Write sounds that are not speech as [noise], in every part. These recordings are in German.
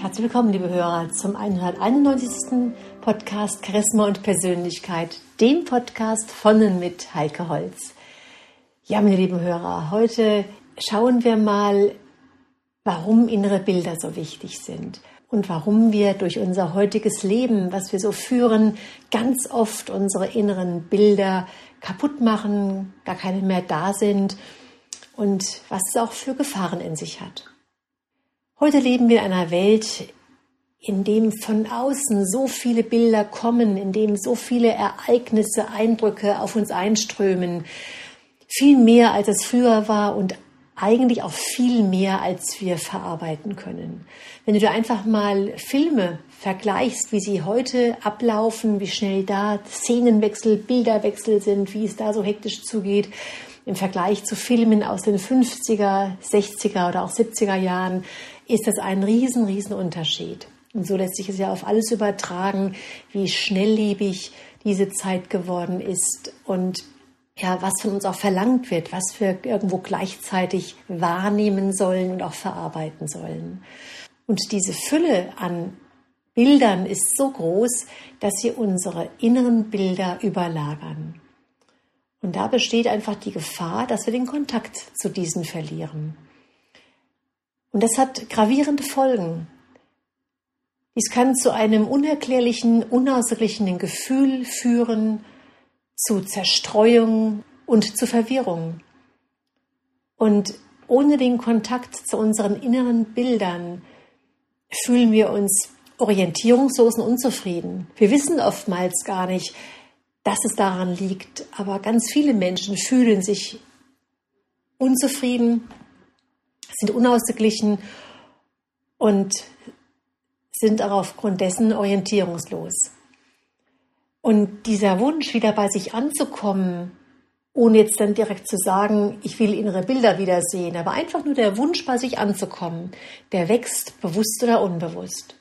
Herzlich willkommen, liebe Hörer, zum 191. Podcast Charisma und Persönlichkeit, dem Podcast von und mit Heike Holz. Ja, meine lieben Hörer, heute schauen wir mal, warum innere Bilder so wichtig sind und warum wir durch unser heutiges Leben, was wir so führen, ganz oft unsere inneren Bilder kaputt machen, gar keine mehr da sind und was es auch für Gefahren in sich hat. Heute leben wir in einer Welt, in dem von außen so viele Bilder kommen, in dem so viele Ereignisse, Eindrücke auf uns einströmen, viel mehr als es früher war und eigentlich auch viel mehr, als wir verarbeiten können. Wenn du dir einfach mal Filme vergleichst, wie sie heute ablaufen, wie schnell da Szenenwechsel, Bilderwechsel sind, wie es da so hektisch zugeht, im Vergleich zu Filmen aus den 50er, 60er oder auch 70er Jahren, ist das ein riesen, riesen Unterschied. Und so lässt sich es ja auf alles übertragen, wie schnelllebig diese Zeit geworden ist und ja, was von uns auch verlangt wird, was wir irgendwo gleichzeitig wahrnehmen sollen und auch verarbeiten sollen. Und diese Fülle an Bildern ist so groß, dass sie unsere inneren Bilder überlagern. Und da besteht einfach die Gefahr, dass wir den Kontakt zu diesen verlieren. Und das hat gravierende Folgen. Dies kann zu einem unerklärlichen, unausgeglichenen Gefühl führen, zu Zerstreuung und zu Verwirrung. Und ohne den Kontakt zu unseren inneren Bildern fühlen wir uns orientierungslos und unzufrieden. Wir wissen oftmals gar nicht, dass es daran liegt, aber ganz viele Menschen fühlen sich unzufrieden, sind unausgeglichen und sind auch aufgrund dessen orientierungslos. Und dieser Wunsch, wieder bei sich anzukommen, ohne jetzt dann direkt zu sagen, ich will innere Bilder wiedersehen, aber einfach nur der Wunsch, bei sich anzukommen, der wächst bewusst oder unbewusst.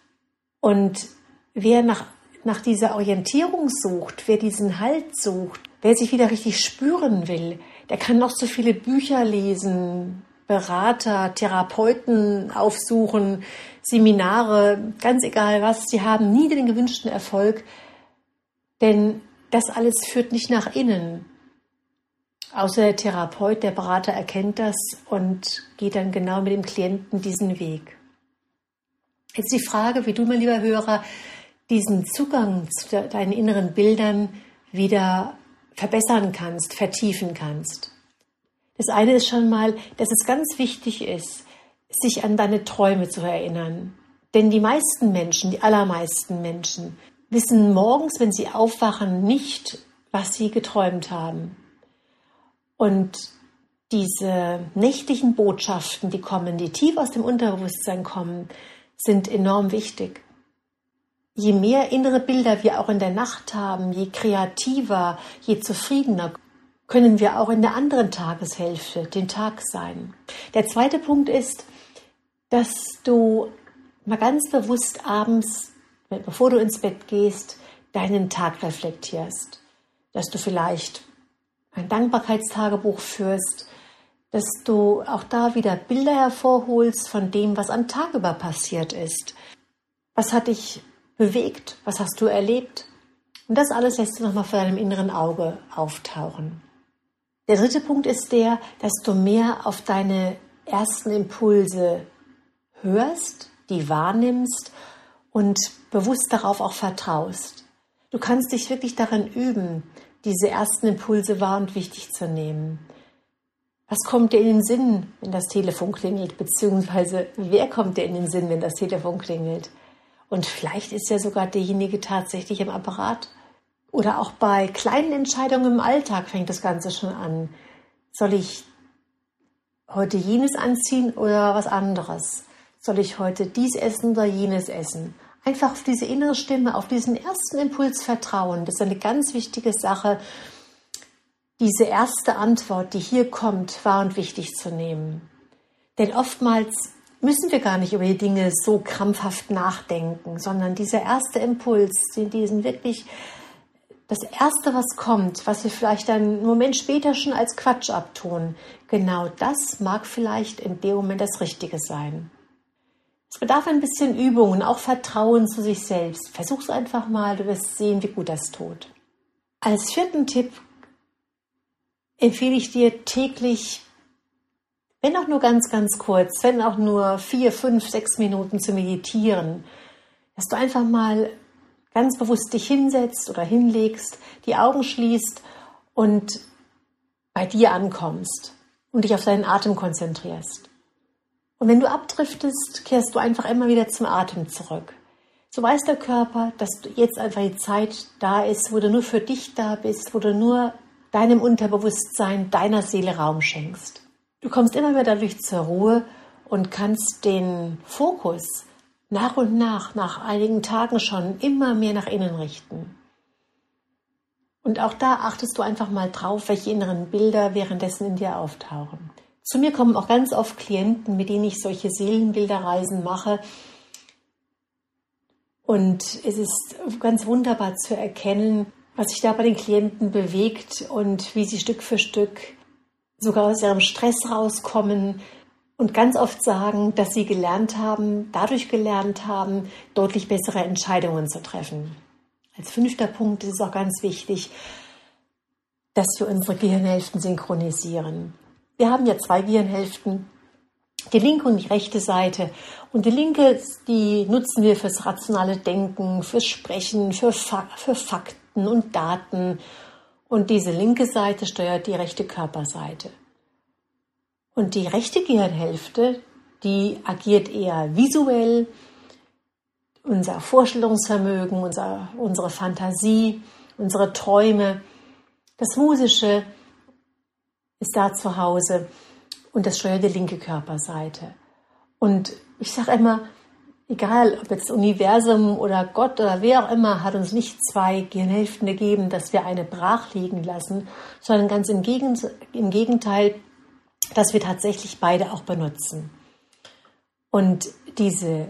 Und wer nach, nach dieser Orientierung sucht, wer diesen Halt sucht, wer sich wieder richtig spüren will, der kann noch so viele Bücher lesen, Berater, Therapeuten aufsuchen, Seminare, ganz egal was, sie haben nie den gewünschten Erfolg, denn das alles führt nicht nach innen. Außer der Therapeut, der Berater erkennt das und geht dann genau mit dem Klienten diesen Weg. Jetzt die Frage, wie du, mein lieber Hörer, diesen Zugang zu deinen inneren Bildern wieder verbessern kannst, vertiefen kannst. Das eine ist schon mal, dass es ganz wichtig ist, sich an deine Träume zu erinnern. Denn die meisten Menschen, die allermeisten Menschen, wissen morgens, wenn sie aufwachen, nicht, was sie geträumt haben. Und diese nächtlichen Botschaften, die kommen, die tief aus dem Unterbewusstsein kommen, sind enorm wichtig. Je mehr innere Bilder wir auch in der Nacht haben, je kreativer, je zufriedener können wir auch in der anderen Tageshälfte, den Tag sein. Der zweite Punkt ist, dass du mal ganz bewusst abends, bevor du ins Bett gehst, deinen Tag reflektierst. Dass du vielleicht ein Dankbarkeitstagebuch führst, dass du auch da wieder Bilder hervorholst von dem, was am Tag über passiert ist. Was hat dich bewegt? Was hast du erlebt? Und das alles lässt du nochmal vor deinem inneren Auge auftauchen. Der dritte Punkt ist der, dass du mehr auf deine ersten Impulse hörst, die wahrnimmst und bewusst darauf auch vertraust. Du kannst dich wirklich darin üben, diese ersten Impulse wahr und wichtig zu nehmen. Was kommt dir in den Sinn, wenn das Telefon klingelt? Beziehungsweise wer kommt dir in den Sinn, wenn das Telefon klingelt? Und vielleicht ist ja sogar derjenige tatsächlich im Apparat oder auch bei kleinen Entscheidungen im Alltag fängt das Ganze schon an. Soll ich heute jenes anziehen oder was anderes? Soll ich heute dies essen oder jenes essen? Einfach auf diese innere Stimme, auf diesen ersten Impuls vertrauen. Das ist eine ganz wichtige Sache, diese erste Antwort, die hier kommt, wahr und wichtig zu nehmen. Denn oftmals müssen wir gar nicht über die Dinge so krampfhaft nachdenken, sondern dieser erste Impuls, diesen wirklich das Erste, was kommt, was wir vielleicht einen Moment später schon als Quatsch abtun, genau das mag vielleicht in dem Moment das Richtige sein. Es bedarf ein bisschen Übung und auch Vertrauen zu sich selbst. Versuch's einfach mal, du wirst sehen, wie gut das tut. Als vierten Tipp empfehle ich dir täglich, wenn auch nur ganz, ganz kurz, wenn auch nur vier, fünf, sechs Minuten zu meditieren, dass du einfach mal ganz bewusst dich hinsetzt oder hinlegst, die Augen schließt und bei dir ankommst und dich auf deinen Atem konzentrierst. Und wenn du abdriftest, kehrst du einfach immer wieder zum Atem zurück. So weiß der Körper, dass jetzt einfach die Zeit da ist, wo du nur für dich da bist, wo du nur deinem Unterbewusstsein, deiner Seele Raum schenkst. Du kommst immer wieder dadurch zur Ruhe und kannst den Fokus nach und nach, nach einigen Tagen schon immer mehr nach innen richten. Und auch da achtest du einfach mal drauf, welche inneren Bilder währenddessen in dir auftauchen. Zu mir kommen auch ganz oft Klienten, mit denen ich solche Seelenbilderreisen mache. Und es ist ganz wunderbar zu erkennen, was sich da bei den Klienten bewegt und wie sie Stück für Stück sogar aus ihrem Stress rauskommen und ganz oft sagen, dass sie gelernt haben, dadurch gelernt haben, deutlich bessere Entscheidungen zu treffen. Als fünfter Punkt ist es auch ganz wichtig, dass wir unsere Gehirnhälften synchronisieren. Wir haben ja zwei Gehirnhälften, die linke und die rechte Seite. Und die linke, die nutzen wir fürs rationale Denken, fürs Sprechen, für, Fa für Fakten und Daten. Und diese linke Seite steuert die rechte Körperseite. Und die rechte Gehirnhälfte, die agiert eher visuell, unser Vorstellungsvermögen, unser, unsere Fantasie, unsere Träume. Das Musische ist da zu Hause und das steuert die linke Körperseite. Und ich sage immer, egal ob jetzt Universum oder Gott oder wer auch immer, hat uns nicht zwei Gehirnhälften gegeben, dass wir eine brach liegen lassen, sondern ganz im, Gegenteil, dass wir tatsächlich beide auch benutzen. Und diese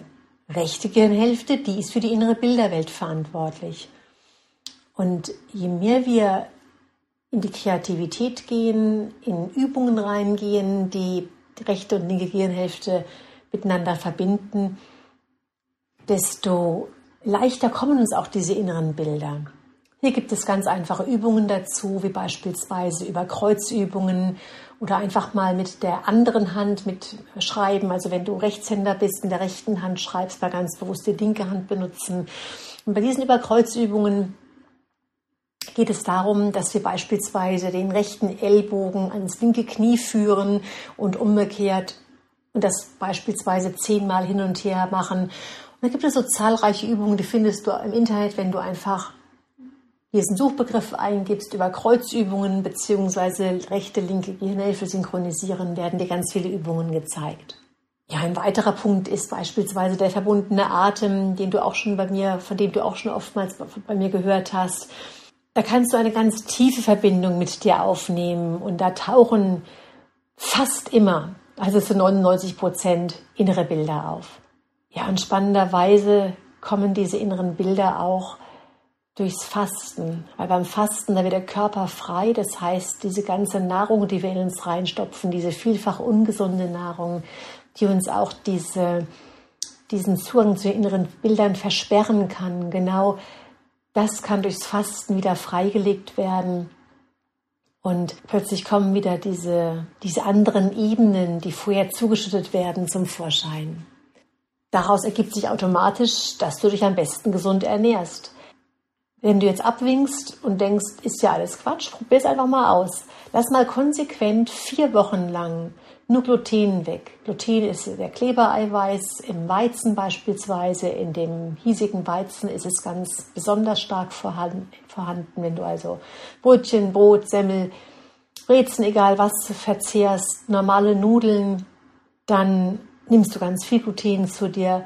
rechte Gehirnhälfte, die ist für die innere Bilderwelt verantwortlich. Und je mehr wir in die Kreativität gehen, in Übungen reingehen, die rechte und linke Gehirnhälfte miteinander verbinden, desto leichter kommen uns auch diese inneren Bilder. Hier gibt es ganz einfache Übungen dazu, wie beispielsweise über Kreuzübungen oder einfach mal mit der anderen Hand mit schreiben. Also wenn du Rechtshänder bist, in der rechten Hand schreibst, mal ganz bewusst die linke Hand benutzen. Und bei diesen Überkreuzübungen geht es darum, dass wir beispielsweise den rechten Ellbogen ans linke Knie führen und umgekehrt und das beispielsweise zehnmal hin und her machen. Und da gibt es so zahlreiche Übungen, die findest du im Internet, wenn du einfach diesen Suchbegriff eingibst über Kreuzübungen bzw. rechte, linke Gehirnhälfte synchronisieren, werden dir ganz viele Übungen gezeigt. Ja, ein weiterer Punkt ist beispielsweise der verbundene Atem, den du auch schon bei mir, von dem du auch schon oftmals bei mir gehört hast. Da kannst du eine ganz tiefe Verbindung mit dir aufnehmen und da tauchen fast immer, also zu 99 Prozent, innere Bilder auf. Ja, und spannenderweise kommen diese inneren Bilder auch durchs Fasten. Weil beim Fasten, da wird der Körper frei. Das heißt, diese ganze Nahrung, die wir in uns reinstopfen, diese vielfach ungesunde Nahrung, die uns auch diese, diesen Zugang zu inneren Bildern versperren kann, genau das kann durchs Fasten wieder freigelegt werden. Und plötzlich kommen wieder diese, diese anderen Ebenen, die vorher zugeschüttet werden, zum Vorschein. Daraus ergibt sich automatisch, dass du dich am besten gesund ernährst. Wenn du jetzt abwinkst und denkst, ist ja alles Quatsch, probier es einfach mal aus. Lass mal konsequent vier Wochen lang nur Gluten weg. Gluten ist der Klebereiweiß im Weizen beispielsweise. In dem hiesigen Weizen ist es ganz besonders stark vorhanden. Wenn du also Brötchen, Brot, Semmel, Brezen, egal was verzehrst, normale Nudeln, dann nimmst du ganz viel Gluten zu dir.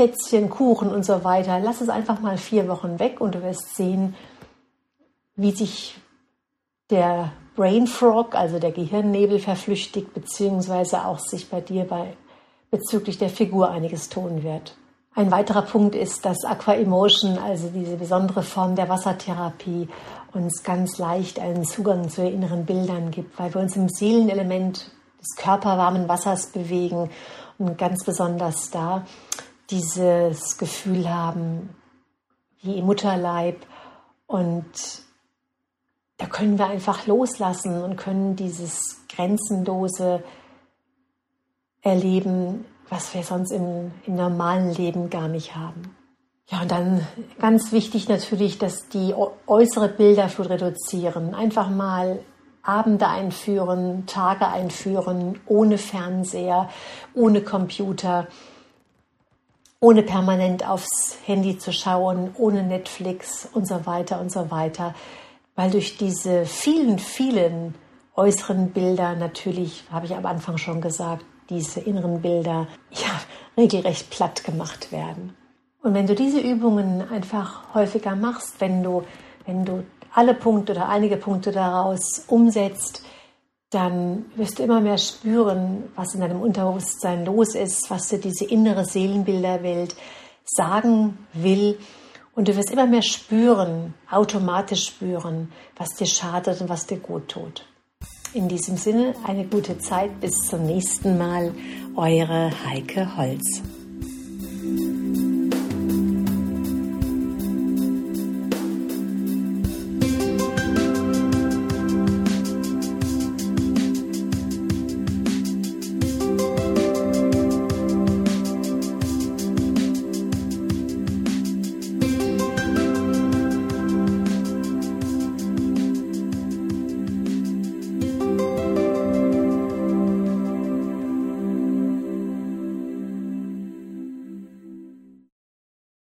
Plätzchen, Kuchen und so weiter. Lass es einfach mal vier Wochen weg und du wirst sehen, wie sich der Brain Frog, also der Gehirnnebel, verflüchtigt, beziehungsweise auch sich bei dir bei, bezüglich der Figur einiges tun wird. Ein weiterer Punkt ist, dass Aqua Emotion, also diese besondere Form der Wassertherapie, uns ganz leicht einen Zugang zu inneren Bildern gibt, weil wir uns im Seelenelement des körperwarmen Wassers bewegen ganz besonders da, dieses Gefühl haben, wie im Mutterleib und da können wir einfach loslassen und können dieses grenzenlose erleben, was wir sonst im, im normalen Leben gar nicht haben. Ja, und dann ganz wichtig natürlich, dass die äußere Bilderflut reduzieren. Einfach mal Abende einführen, Tage einführen, ohne Fernseher, ohne Computer, ohne permanent aufs Handy zu schauen, ohne Netflix und so weiter und so weiter. Weil durch diese vielen, vielen äußeren Bilder natürlich, habe ich am Anfang schon gesagt, diese inneren Bilder ja [laughs] regelrecht platt gemacht werden. Und wenn du diese Übungen einfach häufiger machst, wenn du, wenn du alle Punkte oder einige Punkte daraus umsetzt, dann wirst du immer mehr spüren, was in deinem Unterbewusstsein los ist, was dir diese innere Seelenbilderwelt sagen will. Und du wirst immer mehr spüren, automatisch spüren, was dir schadet und was dir gut tut. In diesem Sinne eine gute Zeit. Bis zum nächsten Mal. Eure Heike Holz.